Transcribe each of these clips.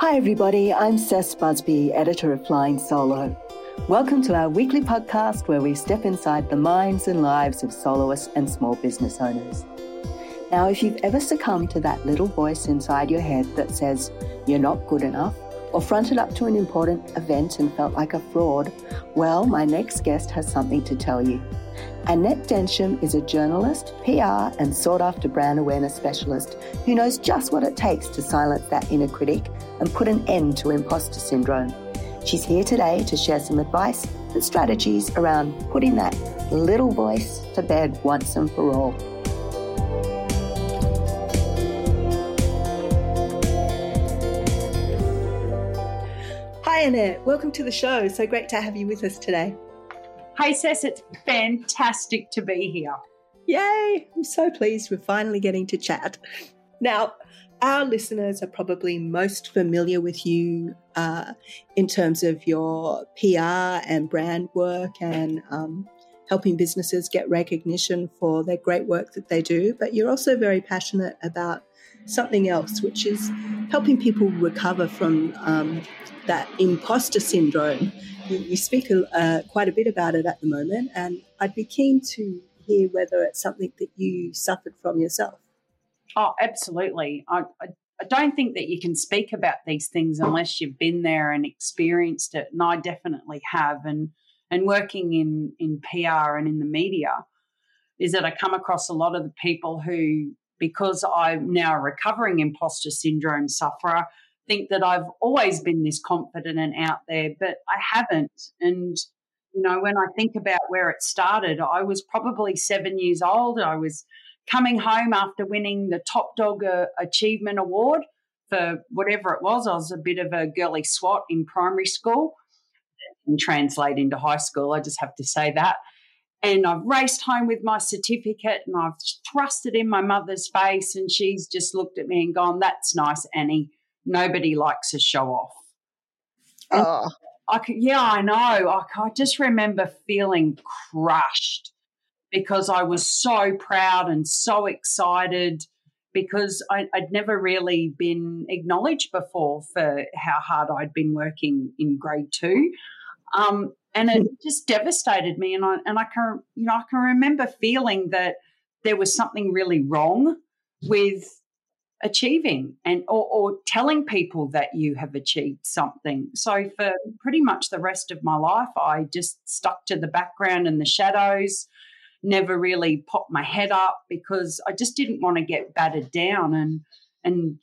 Hi, everybody. I'm Cec Busby, editor of Flying Solo. Welcome to our weekly podcast where we step inside the minds and lives of soloists and small business owners. Now, if you've ever succumbed to that little voice inside your head that says you're not good enough, or fronted up to an important event and felt like a fraud, well, my next guest has something to tell you. Annette Densham is a journalist, PR, and sought after brand awareness specialist who knows just what it takes to silence that inner critic and put an end to imposter syndrome. She's here today to share some advice and strategies around putting that little voice to bed once and for all. Hi, Annette. Welcome to the show. So great to have you with us today. Hey, Cec, it's fantastic to be here. Yay! I'm so pleased we're finally getting to chat. Now, our listeners are probably most familiar with you uh, in terms of your PR and brand work and um, helping businesses get recognition for their great work that they do. But you're also very passionate about something else, which is helping people recover from um, that imposter syndrome you, you speak uh, quite a bit about it at the moment, and I'd be keen to hear whether it's something that you suffered from yourself. Oh, absolutely. I, I, I don't think that you can speak about these things unless you've been there and experienced it, and I definitely have. And and working in in PR and in the media, is that I come across a lot of the people who, because I'm now a recovering imposter syndrome sufferer, think that I've always been this confident and out there, but I haven't. And, you know, when I think about where it started, I was probably seven years old. I was coming home after winning the Top Dog uh, Achievement Award for whatever it was. I was a bit of a girly swat in primary school and translate into high school. I just have to say that. And I've raced home with my certificate and I've thrust it in my mother's face. And she's just looked at me and gone, That's nice, Annie nobody likes a show off. oh. I could, yeah, I know. I, I just remember feeling crushed because I was so proud and so excited because I, would never really been acknowledged before for how hard I'd been working in grade two. Um, and it just devastated me. And I, and I can, you know, I can remember feeling that there was something really wrong with achieving and or, or, telling people that you have achieved something. So for pretty much the rest of my life i just stuck to the background and the shadows never really popped my head up because i just didn't want to get battered down and and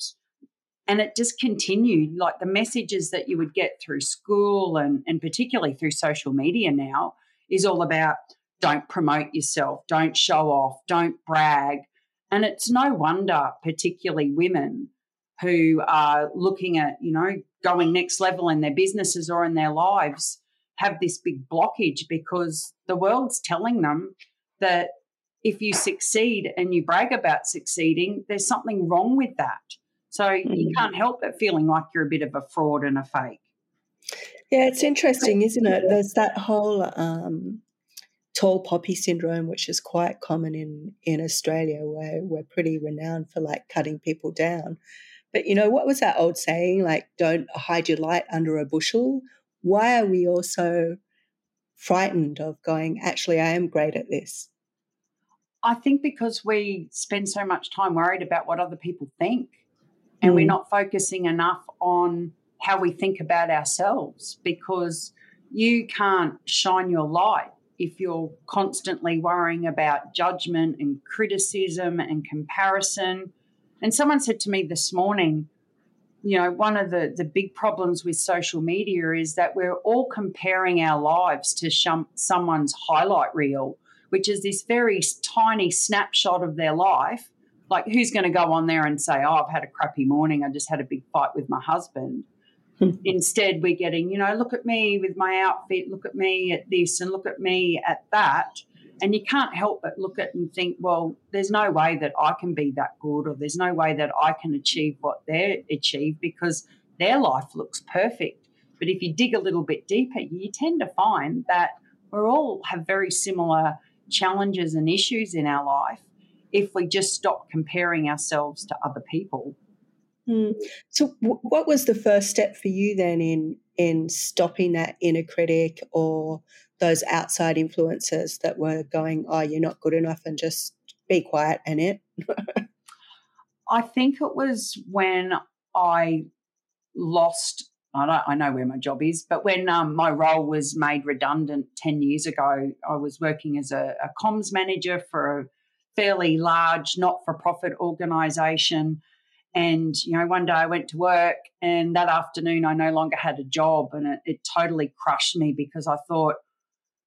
and it just continued. Like the messages that you would get through school and and particularly through social media now is all about don't promote yourself don't show off don't brag and it's no wonder, particularly women who are looking at, you know, going next level in their businesses or in their lives have this big blockage because the world's telling them that if you succeed and you brag about succeeding, there's something wrong with that. So mm-hmm. you can't help but feeling like you're a bit of a fraud and a fake. Yeah, it's interesting, isn't it? There's that whole um, tall poppy syndrome, which is quite common in, in Australia, where we're pretty renowned for like cutting people down. But you know, what was that old saying? Like, don't hide your light under a bushel. Why are we all so frightened of going, actually, I am great at this? I think because we spend so much time worried about what other people think and mm. we're not focusing enough on how we think about ourselves because you can't shine your light if you're constantly worrying about judgment and criticism and comparison. And someone said to me this morning, you know, one of the, the big problems with social media is that we're all comparing our lives to shum, someone's highlight reel, which is this very tiny snapshot of their life Like, who's going to go on there and say, Oh, I've had a crappy morning. I just had a big fight with my husband. Instead, we're getting, you know, look at me with my outfit, look at me at this, and look at me at that. And you can't help but look at and think, well, there's no way that I can be that good, or there's no way that I can achieve what they achieve because their life looks perfect. But if you dig a little bit deeper, you tend to find that we all have very similar challenges and issues in our life if we just stop comparing ourselves to other people. Mm. So, w- what was the first step for you then in in stopping that inner critic or those outside influences that were going, "Oh, you're not good enough," and just be quiet and it? I think it was when I lost. I, I know where my job is, but when um, my role was made redundant 10 years ago, I was working as a, a comms manager for a fairly large not for profit organisation. And, you know, one day I went to work and that afternoon I no longer had a job and it, it totally crushed me because I thought,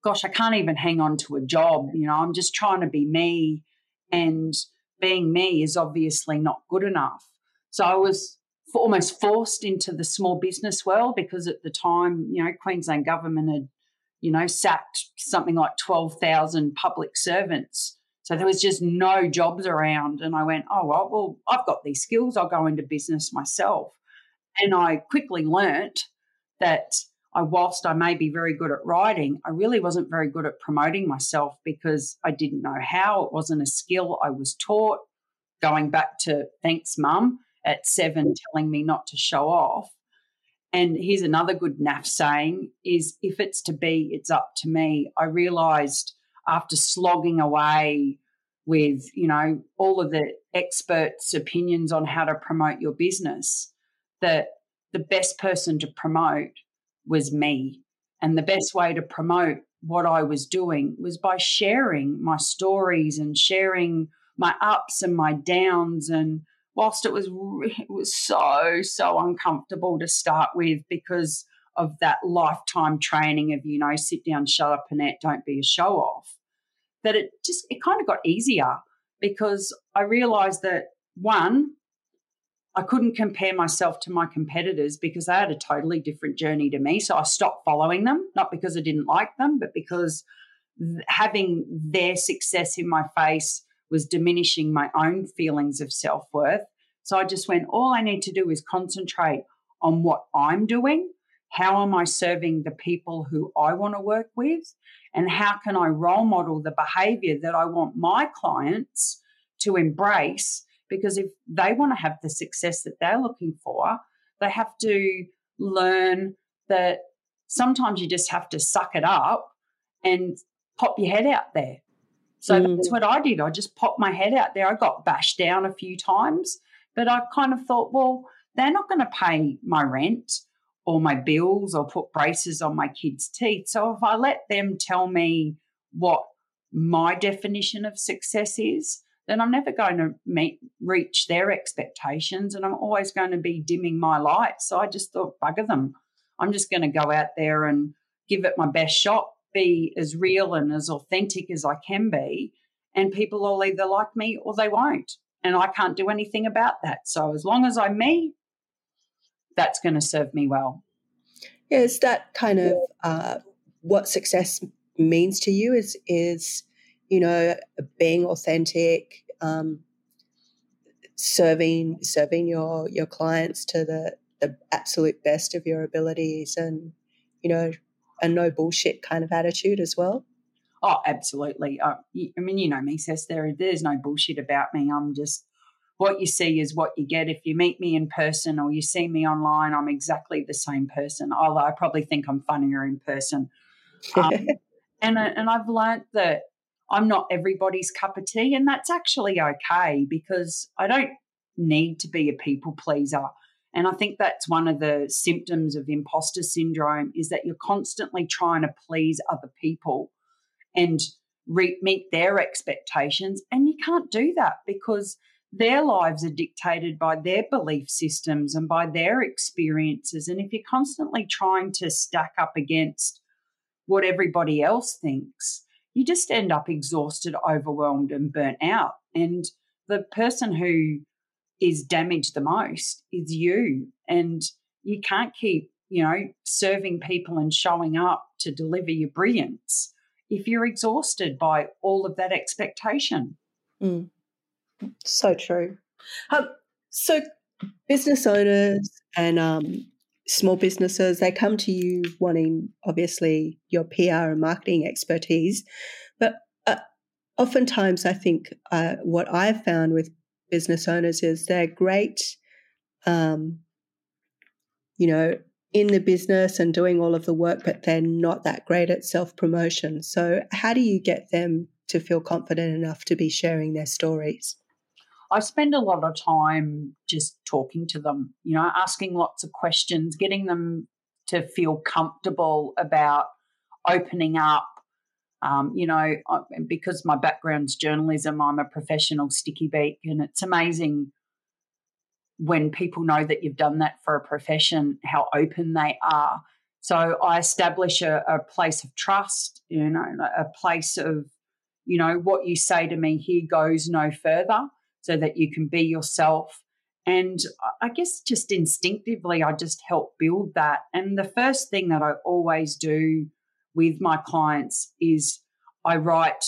gosh, I can't even hang on to a job. You know, I'm just trying to be me. And being me is obviously not good enough. So I was almost forced into the small business world because at the time, you know, Queensland government had, you know, sacked something like 12,000 public servants so there was just no jobs around. And I went, oh, well, well, I've got these skills. I'll go into business myself. And I quickly learnt that I, whilst I may be very good at writing, I really wasn't very good at promoting myself because I didn't know how. It wasn't a skill I was taught. Going back to thanks, mum, at seven, telling me not to show off. And here's another good NAF saying is if it's to be, it's up to me. I realized after slogging away with, you know, all of the experts' opinions on how to promote your business, that the best person to promote was me. And the best way to promote what I was doing was by sharing my stories and sharing my ups and my downs. And whilst it was it was so so uncomfortable to start with because of that lifetime training of you know sit down, shut up, Annette, don't be a show off that it just it kind of got easier because I realized that one, I couldn't compare myself to my competitors because they had a totally different journey to me. So I stopped following them, not because I didn't like them, but because having their success in my face was diminishing my own feelings of self worth. So I just went, all I need to do is concentrate on what I'm doing. How am I serving the people who I want to work with? and how can I role model the behavior that I want my clients to embrace? Because if they want to have the success that they're looking for, they have to learn that sometimes you just have to suck it up and pop your head out there. So mm. that's what I did. I just popped my head out there. I got bashed down a few times, but I kind of thought, well, they're not going to pay my rent all my bills or put braces on my kids' teeth. So if I let them tell me what my definition of success is, then I'm never going to meet reach their expectations and I'm always going to be dimming my light. So I just thought, bugger them. I'm just going to go out there and give it my best shot, be as real and as authentic as I can be. And people will either like me or they won't. And I can't do anything about that. So as long as I'm me, that's going to serve me well. Yeah, is that kind of uh, what success means to you? Is is you know being authentic, um, serving serving your your clients to the the absolute best of your abilities, and you know a no bullshit kind of attitude as well. Oh, absolutely. Uh, I mean, you know me, Cec. There, there's no bullshit about me. I'm just what you see is what you get. If you meet me in person or you see me online, I'm exactly the same person. Although I probably think I'm funnier in person. Um, and and I've learnt that I'm not everybody's cup of tea, and that's actually okay because I don't need to be a people pleaser. And I think that's one of the symptoms of imposter syndrome is that you're constantly trying to please other people and re- meet their expectations, and you can't do that because their lives are dictated by their belief systems and by their experiences. And if you're constantly trying to stack up against what everybody else thinks, you just end up exhausted, overwhelmed, and burnt out. And the person who is damaged the most is you. And you can't keep, you know, serving people and showing up to deliver your brilliance if you're exhausted by all of that expectation. Mm. So true. Um, so, business owners and um, small businesses, they come to you wanting, obviously, your PR and marketing expertise. But uh, oftentimes, I think uh, what I've found with business owners is they're great, um, you know, in the business and doing all of the work, but they're not that great at self promotion. So, how do you get them to feel confident enough to be sharing their stories? I spend a lot of time just talking to them, you know, asking lots of questions, getting them to feel comfortable about opening up. Um, you know, because my background's journalism, I'm a professional sticky beak, and it's amazing when people know that you've done that for a profession, how open they are. So I establish a, a place of trust, you know, a place of, you know, what you say to me here goes no further so that you can be yourself. And I guess just instinctively, I just help build that. And the first thing that I always do with my clients is I write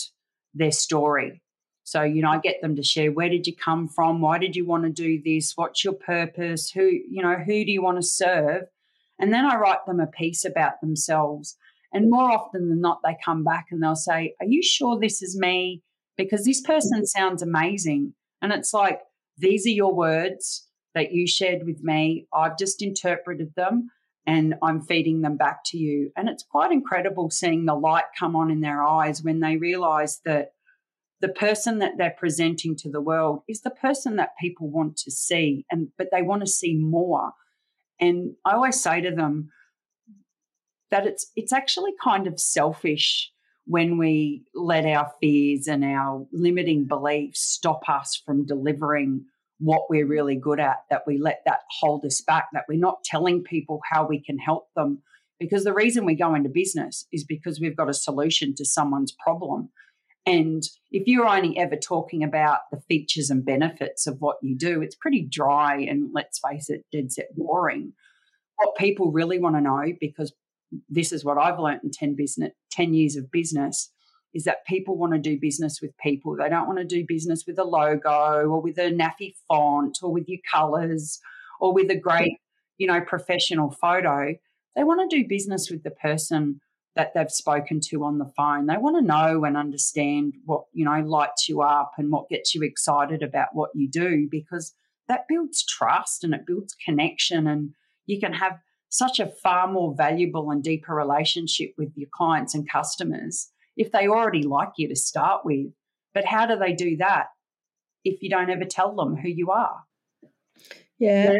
their story. So, you know, I get them to share where did you come from? Why did you want to do this? What's your purpose? Who, you know, who do you want to serve? And then I write them a piece about themselves. And more often than not, they come back and they'll say, Are you sure this is me? Because this person mm-hmm. sounds amazing. And it's like, these are your words that you shared with me. I've just interpreted them and I'm feeding them back to you. And it's quite incredible seeing the light come on in their eyes when they realize that the person that they're presenting to the world is the person that people want to see and but they want to see more. And I always say to them that it's it's actually kind of selfish when we let our fears and our limiting beliefs stop us from delivering what we're really good at, that we let that hold us back, that we're not telling people how we can help them. Because the reason we go into business is because we've got a solution to someone's problem. And if you're only ever talking about the features and benefits of what you do, it's pretty dry and let's face it, dead set boring. What people really want to know, because this is what I've learned in 10 business 10 years of business is that people want to do business with people. They don't want to do business with a logo or with a naffy font or with your colors or with a great, you know, professional photo. They want to do business with the person that they've spoken to on the phone. They want to know and understand what, you know, lights you up and what gets you excited about what you do because that builds trust and it builds connection and you can have such a far more valuable and deeper relationship with your clients and customers if they already like you to start with. But how do they do that if you don't ever tell them who you are? Yeah.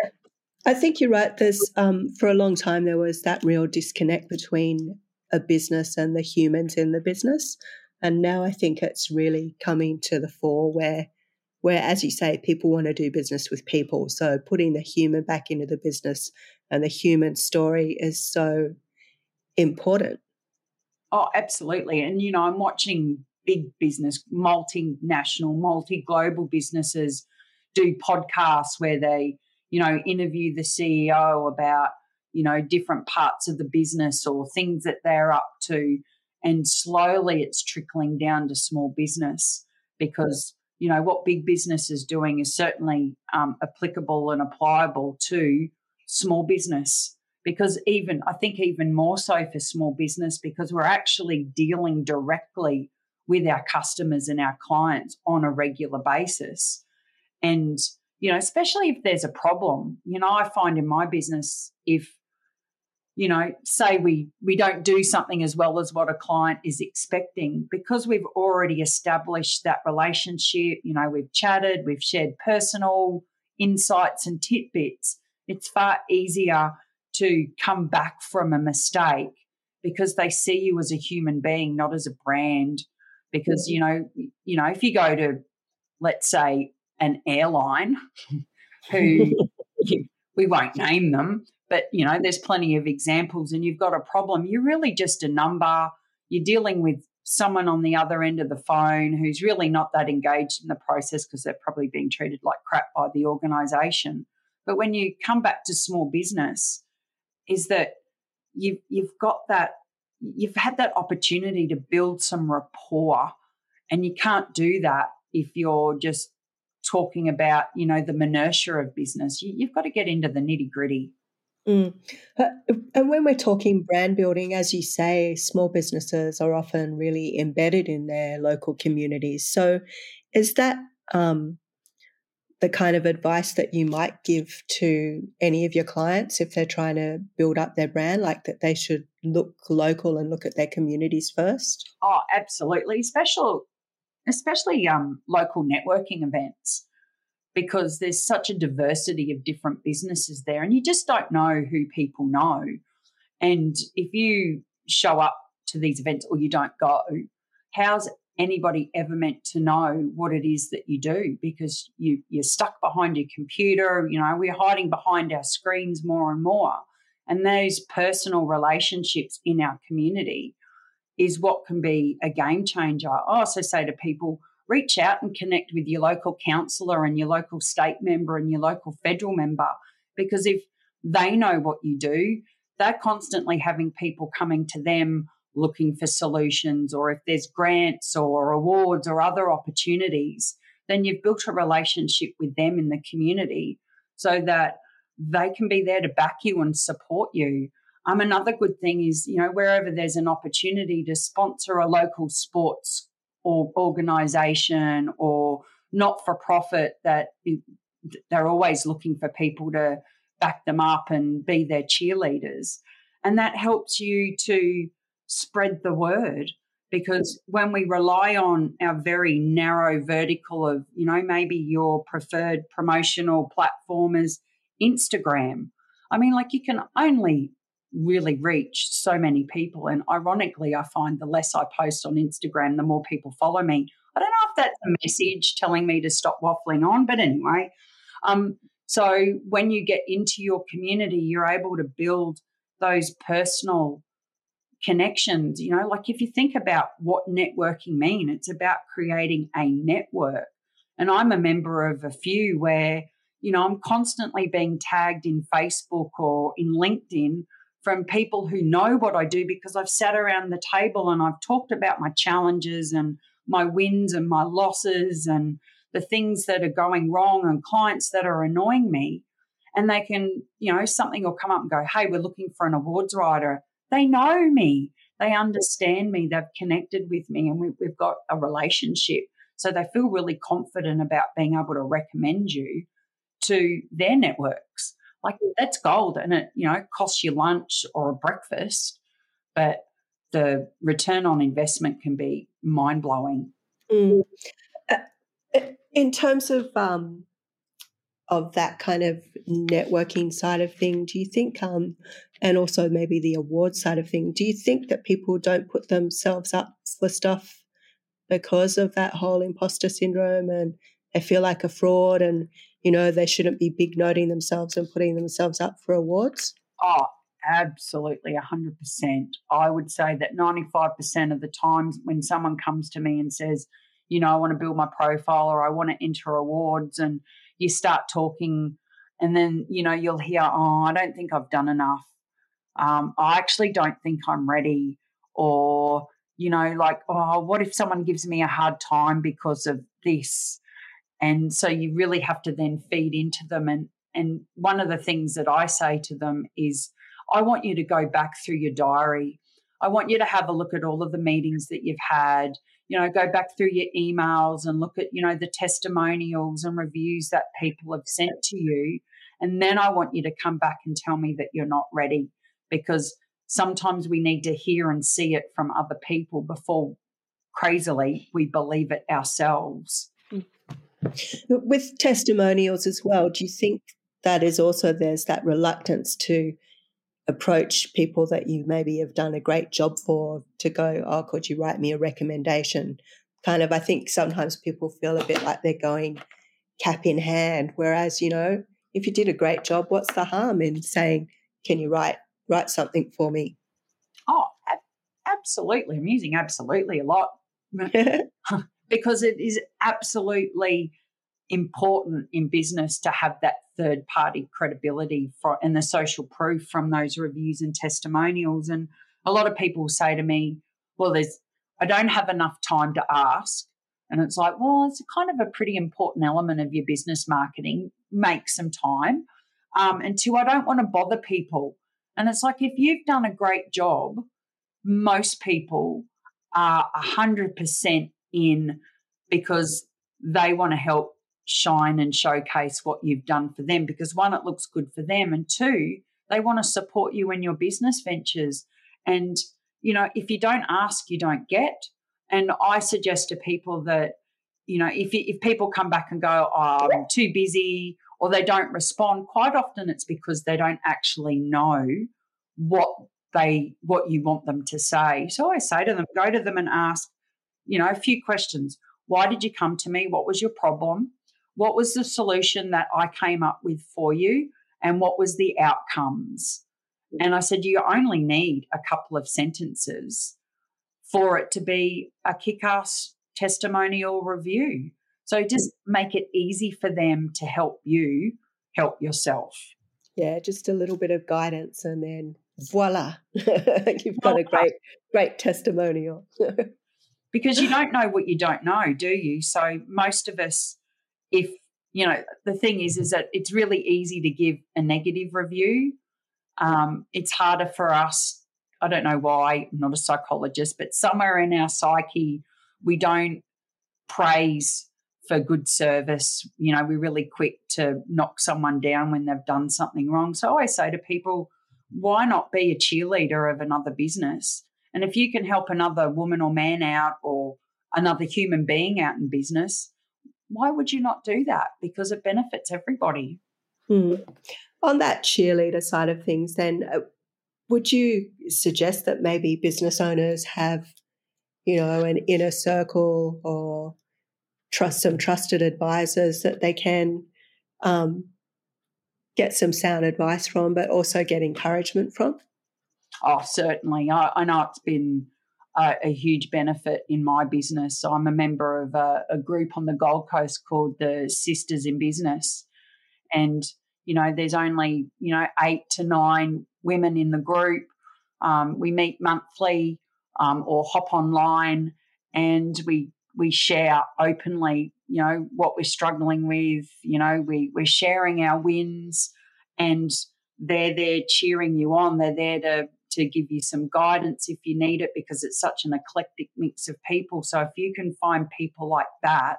I think you're right. There's um, for a long time there was that real disconnect between a business and the humans in the business, and now I think it's really coming to the fore where where, as you say, people want to do business with people. So putting the human back into the business and the human story is so important. Oh, absolutely. And, you know, I'm watching big business, multinational, multi global businesses do podcasts where they, you know, interview the CEO about, you know, different parts of the business or things that they're up to. And slowly it's trickling down to small business because you know what big business is doing is certainly um, applicable and applicable to small business. Because even i think even more so for small business because we're actually dealing directly with our customers and our clients on a regular basis. And you know especially if there's a problem you know i find in my business if you know, say we we don't do something as well as what a client is expecting because we've already established that relationship, you know, we've chatted, we've shared personal insights and tidbits. It's far easier to come back from a mistake because they see you as a human being, not as a brand. Because, you know, you know, if you go to let's say an airline who we won't name them, but you know, there's plenty of examples, and you've got a problem. You're really just a number. You're dealing with someone on the other end of the phone who's really not that engaged in the process because they're probably being treated like crap by the organization. But when you come back to small business, is that you've you've got that you've had that opportunity to build some rapport and you can't do that if you're just talking about you know the minutia of business you, have got to get into the nitty gritty mm. Uh, and when we're talking brand building as you say small businesses are often really embedded in their local communities so is that um, the kind of advice that you might give to any of your clients if they're trying to build up their brand, like that they should look local and look at their communities first? Oh, absolutely, especially especially um, local networking events because there's such a diversity of different businesses there, and you just don't know who people know. And if you show up to these events or you don't go, how's anybody ever meant to know what it is that you do? Because you you're stuck behind your computer you know we're hiding behind our screens more and more. And those personal relationships in our community is what can be a game changer. I also say to people reach out and connect with your local councillor and your local state member and your local federal member because if they know what you do they're constantly having people coming to them looking for solutions or if there's grants or awards or other opportunities, then you've built a relationship with them in the community so that they can be there to back you and support you. Um, another good thing is, you know, wherever there's an opportunity to sponsor a local sports or organization or not for profit that they're always looking for people to back them up and be their cheerleaders. And that helps you to spread the word because when we rely on our very narrow vertical of you know maybe your preferred promotional platform is instagram i mean like you can only really reach so many people and ironically i find the less i post on instagram the more people follow me i don't know if that's a message telling me to stop waffling on but anyway um, so when you get into your community you're able to build those personal connections. You know, like if you think about what networking mean, it's about creating a network. And I'm a member of a few where, you know, I'm constantly being tagged in Facebook or in LinkedIn from people who know what I do because I've sat around the table and I've talked about my challenges and my wins and my losses and the things that are going wrong and clients that are annoying me. And they can, you know, something will come up and go, Hey, we're looking for an awards writer they know me, they understand me, they've connected with me, and we, have got a relationship. So they feel really confident about being able to recommend you to their networks. Like that's gold, and it you know costs you lunch or a breakfast, but the return on investment can be mind blowing. Mm. Uh, uh, in terms of um, of that kind of networking side of thing, do you think, um, and also maybe the award side of thing, do you think that people don't put themselves up for stuff because of that whole imposter syndrome and they feel like a fraud and, you know, they shouldn't be big noting themselves and putting themselves up for awards? Oh, absolutely 100%. I would say that 95% of the times when someone comes to me and says, you know, I want to build my profile or I want to enter awards and you start talking and then you know you'll hear oh i don't think i've done enough um, i actually don't think i'm ready or you know like oh what if someone gives me a hard time because of this and so you really have to then feed into them and and one of the things that i say to them is i want you to go back through your diary i want you to have a look at all of the meetings that you've had you know, go back through your emails and look at, you know, the testimonials and reviews that people have sent to you. And then I want you to come back and tell me that you're not ready because sometimes we need to hear and see it from other people before crazily we believe it ourselves. With testimonials as well, do you think that is also there's that reluctance to approach people that you maybe have done a great job for to go, oh, could you write me a recommendation? Kind of, I think sometimes people feel a bit like they're going cap in hand. Whereas, you know, if you did a great job, what's the harm in saying, can you write write something for me? Oh, absolutely. I'm using absolutely a lot because it is absolutely important in business to have that third party credibility for, and the social proof from those reviews and testimonials. And a lot of people say to me, well, there's, I don't have enough time to ask. And it's like, well, it's kind of a pretty important element of your business marketing. Make some time. Um, and two, I don't want to bother people. And it's like, if you've done a great job, most people are 100% in because they want to help shine and showcase what you've done for them because one, it looks good for them, and two, they want to support you in your business ventures. And, you know, if you don't ask, you don't get. And I suggest to people that, you know, if, if people come back and go, oh, I'm too busy or they don't respond, quite often it's because they don't actually know what they what you want them to say. So I say to them, go to them and ask, you know, a few questions. Why did you come to me? What was your problem? What was the solution that I came up with for you? And what was the outcomes? And I said, you only need a couple of sentences for it to be a kick ass testimonial review. So just make it easy for them to help you help yourself. Yeah, just a little bit of guidance and then voila, you've got a great, great testimonial. because you don't know what you don't know, do you? So most of us, if you know, the thing is, is that it's really easy to give a negative review. Um, it's harder for us. I don't know why. I'm not a psychologist, but somewhere in our psyche, we don't praise for good service. You know, we're really quick to knock someone down when they've done something wrong. So I say to people, why not be a cheerleader of another business? And if you can help another woman or man out or another human being out in business, why would you not do that? Because it benefits everybody. Hmm. On that cheerleader side of things, then, uh, would you suggest that maybe business owners have, you know, an inner circle or trust some trusted advisors that they can um, get some sound advice from, but also get encouragement from? Oh, certainly. I, I know it's been a, a, huge benefit in my business. So I'm a member of a, a group on the Gold Coast called the Sisters in Business. And, you know, there's only, you know, eight to nine women in the group. Um, we meet monthly um, or hop online and we we share openly, you know, what we're struggling with. You know, we, we're sharing our wins and they're there cheering you on. They're there to to give you some guidance if you need it because it's such an eclectic mix of people. So if you can find people like that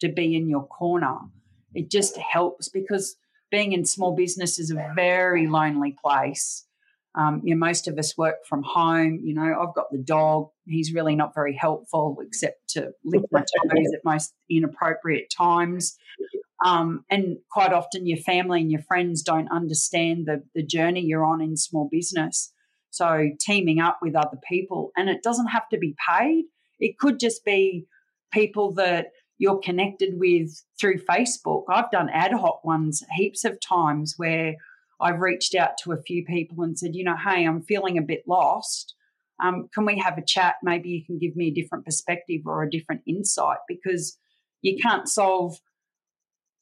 to be in your corner, it just helps because being in small business is a very lonely place. Um, you know, most of us work from home. You know, I've got the dog. He's really not very helpful except to lick my toes at most inappropriate times. Um, and quite often, your family and your friends don't understand the, the journey you're on in small business. So, teaming up with other people, and it doesn't have to be paid, it could just be people that you're connected with through Facebook. I've done ad hoc ones heaps of times where I've reached out to a few people and said, you know, hey, I'm feeling a bit lost. Um, can we have a chat? Maybe you can give me a different perspective or a different insight because you can't solve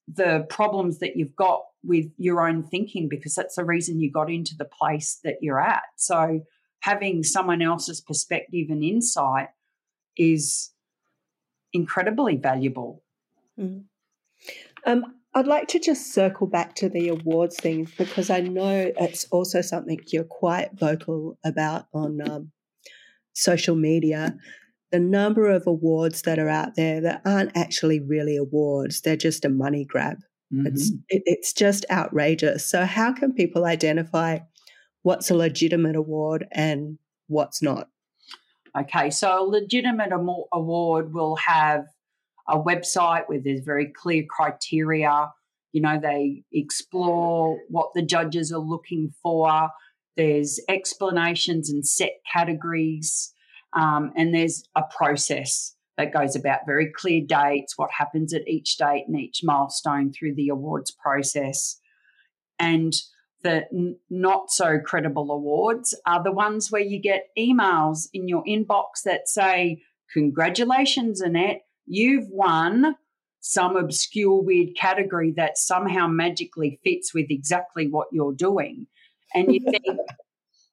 the problems that you've got with your own thinking because that's the reason you got into the place that you're at. So having someone else's perspective and insight is incredibly valuable. Mm. Um, I'd like to just circle back to the awards thing because I know it's also something you're quite vocal about on um, social media. The number of awards that are out there that aren't actually really awards, they're just a money grab. Mm-hmm. It's, it, it's just outrageous. So, how can people identify what's a legitimate award and what's not? Okay, so a legitimate award will have a website where there's very clear criteria. You know, they explore what the judges are looking for. There's explanations and set categories, um, and there's a process that goes about very clear dates, what happens at each date and each milestone through the awards process. And the not so credible awards are the ones where you get emails in your inbox that say, Congratulations, Annette, you've won some obscure, weird category that somehow magically fits with exactly what you're doing. And you think,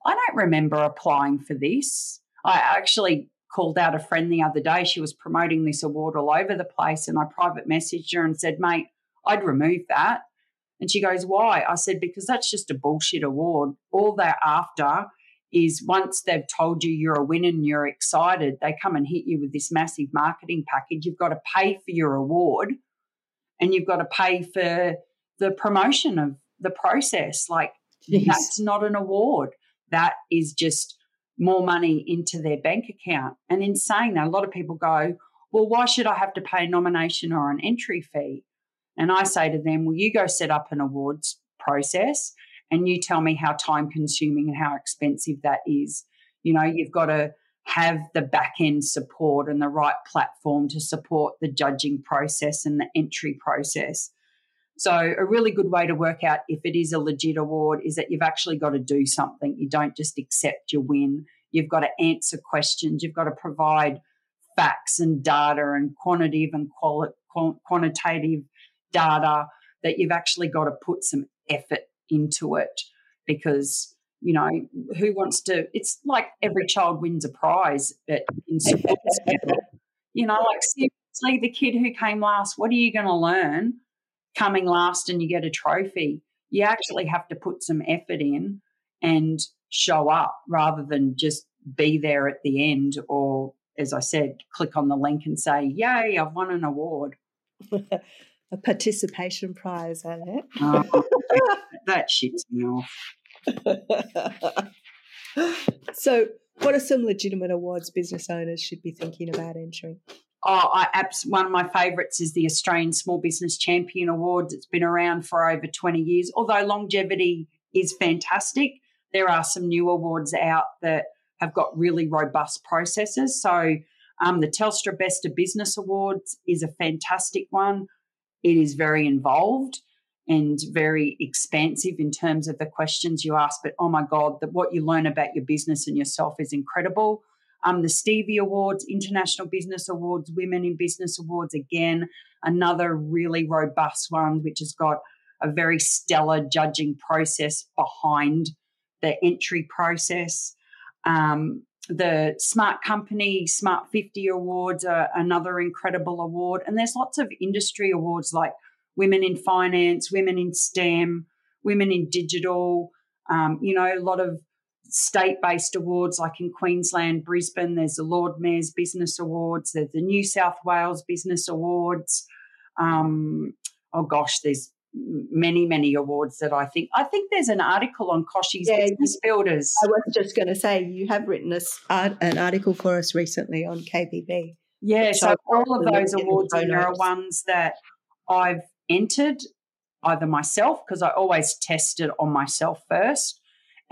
I don't remember applying for this. I actually called out a friend the other day. She was promoting this award all over the place, and I private messaged her and said, Mate, I'd remove that. And she goes, Why? I said, Because that's just a bullshit award. All they're after is once they've told you you're a winner and you're excited, they come and hit you with this massive marketing package. You've got to pay for your award and you've got to pay for the promotion of the process. Like, Jeez. that's not an award. That is just more money into their bank account. And in saying that, a lot of people go, Well, why should I have to pay a nomination or an entry fee? And I say to them, well, you go set up an awards process and you tell me how time consuming and how expensive that is. You know, you've got to have the back end support and the right platform to support the judging process and the entry process. So, a really good way to work out if it is a legit award is that you've actually got to do something. You don't just accept your win. You've got to answer questions. You've got to provide facts and data and quantitative and quali- quantitative data that you've actually got to put some effort into it because you know who wants to it's like every child wins a prize at, in sports you know like seriously the kid who came last what are you going to learn coming last and you get a trophy you actually have to put some effort in and show up rather than just be there at the end or as i said click on the link and say yay i've won an award a participation prize at it. Oh, that shits me off. so, what are some legitimate awards business owners should be thinking about entering? Oh, I one of my favourites is the Australian Small Business Champion Awards. It's been around for over 20 years. Although longevity is fantastic, there are some new awards out that have got really robust processes. So, um, the Telstra Best of Business Awards is a fantastic one. It is very involved and very expansive in terms of the questions you ask. But oh my God, that what you learn about your business and yourself is incredible. Um, the Stevie Awards, International Business Awards, Women in Business Awards, again, another really robust one, which has got a very stellar judging process behind the entry process. Um, the Smart Company Smart 50 Awards are another incredible award. And there's lots of industry awards like Women in Finance, Women in STEM, Women in Digital, um, you know, a lot of state based awards like in Queensland, Brisbane, there's the Lord Mayor's Business Awards, there's the New South Wales Business Awards. Um, oh gosh, there's many, many awards that I think. I think there's an article on Kochie's yeah, Business Builders. I was just going to say, you have written a, an article for us recently on KBB. Yeah, so all of those awards are ones that I've entered either myself, because I always test it on myself first.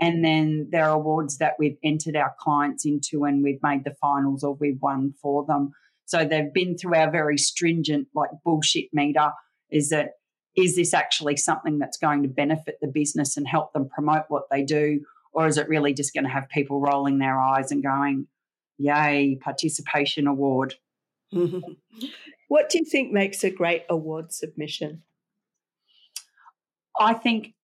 And then there are awards that we've entered our clients into and we've made the finals or we've won for them. So they've been through our very stringent, like bullshit meter is that is this actually something that's going to benefit the business and help them promote what they do? Or is it really just going to have people rolling their eyes and going, yay, participation award? Mm-hmm. what do you think makes a great award submission? I think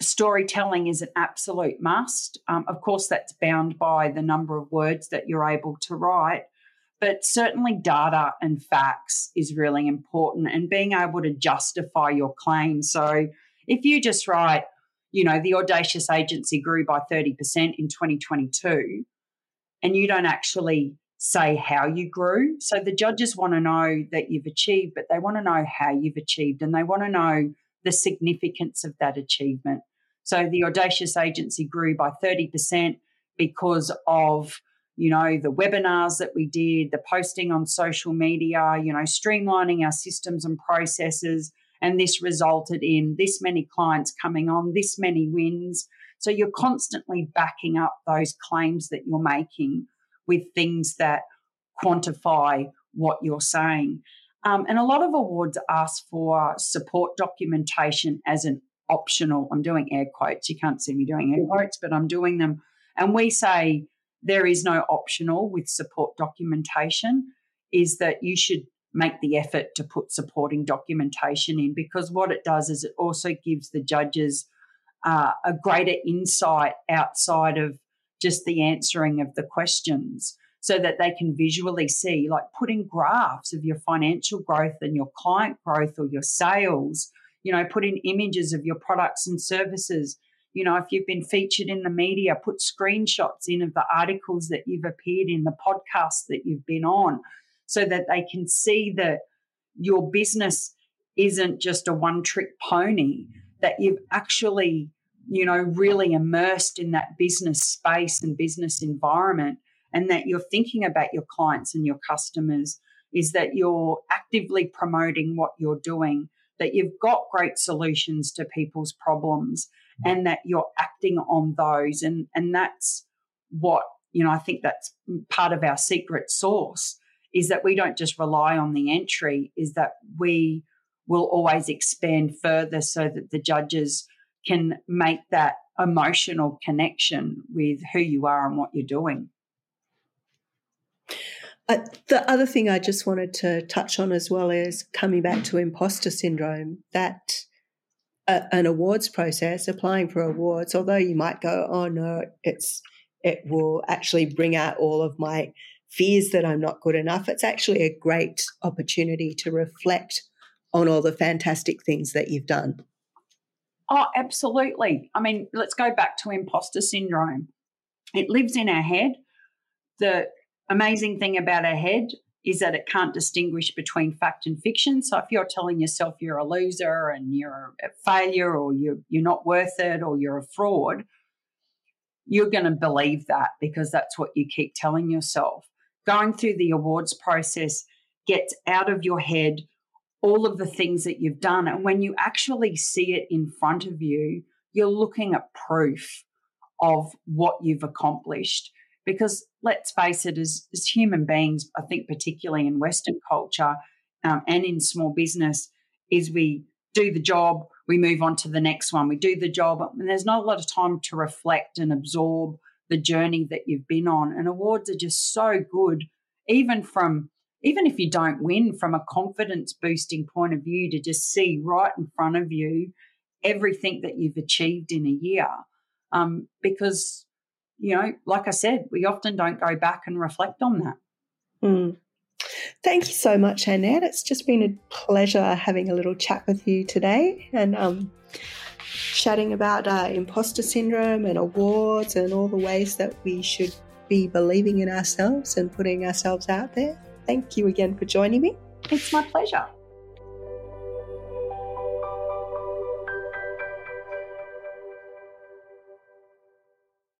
storytelling is an absolute must. Um, of course, that's bound by the number of words that you're able to write. But certainly, data and facts is really important and being able to justify your claim. So, if you just write, you know, the audacious agency grew by 30% in 2022, and you don't actually say how you grew. So, the judges want to know that you've achieved, but they want to know how you've achieved and they want to know the significance of that achievement. So, the audacious agency grew by 30% because of you know, the webinars that we did, the posting on social media, you know, streamlining our systems and processes. And this resulted in this many clients coming on, this many wins. So you're constantly backing up those claims that you're making with things that quantify what you're saying. Um, and a lot of awards ask for support documentation as an optional. I'm doing air quotes. You can't see me doing air quotes, but I'm doing them. And we say there is no optional with support documentation, is that you should make the effort to put supporting documentation in because what it does is it also gives the judges uh, a greater insight outside of just the answering of the questions so that they can visually see, like putting graphs of your financial growth and your client growth or your sales, you know, put in images of your products and services. You know, if you've been featured in the media, put screenshots in of the articles that you've appeared in, the podcasts that you've been on, so that they can see that your business isn't just a one trick pony, that you've actually, you know, really immersed in that business space and business environment and that you're thinking about your clients and your customers is that you're actively promoting what you're doing, that you've got great solutions to people's problems and that you're acting on those. And, and that's what, you know, I think that's part of our secret sauce is that we don't just rely on the entry, is that we will always expand further so that the judges can make that emotional connection with who you are and what you're doing. Uh, the other thing I just wanted to touch on as well is coming back to imposter syndrome. That uh, an awards process, applying for awards, although you might go, "Oh no, it's it will actually bring out all of my fears that I'm not good enough." It's actually a great opportunity to reflect on all the fantastic things that you've done. Oh, absolutely. I mean, let's go back to imposter syndrome. It lives in our head. The amazing thing about our head is that it can't distinguish between fact and fiction. So if you're telling yourself you're a loser and you're a failure or you're, you're not worth it or you're a fraud, you're going to believe that because that's what you keep telling yourself. Going through the awards process gets out of your head all of the things that you've done. And when you actually see it in front of you, you're looking at proof of what you've accomplished. Because let's face it, as, as human beings, I think particularly in Western culture um, and in small business, is we do the job, we move on to the next one. We do the job, and there's not a lot of time to reflect and absorb the journey that you've been on. And awards are just so good, even from even if you don't win, from a confidence boosting point of view, to just see right in front of you everything that you've achieved in a year. Um, because you know, like I said, we often don't go back and reflect on that. Mm. Thank you so much, Annette. It's just been a pleasure having a little chat with you today and um, chatting about uh, imposter syndrome and awards and all the ways that we should be believing in ourselves and putting ourselves out there. Thank you again for joining me. It's my pleasure.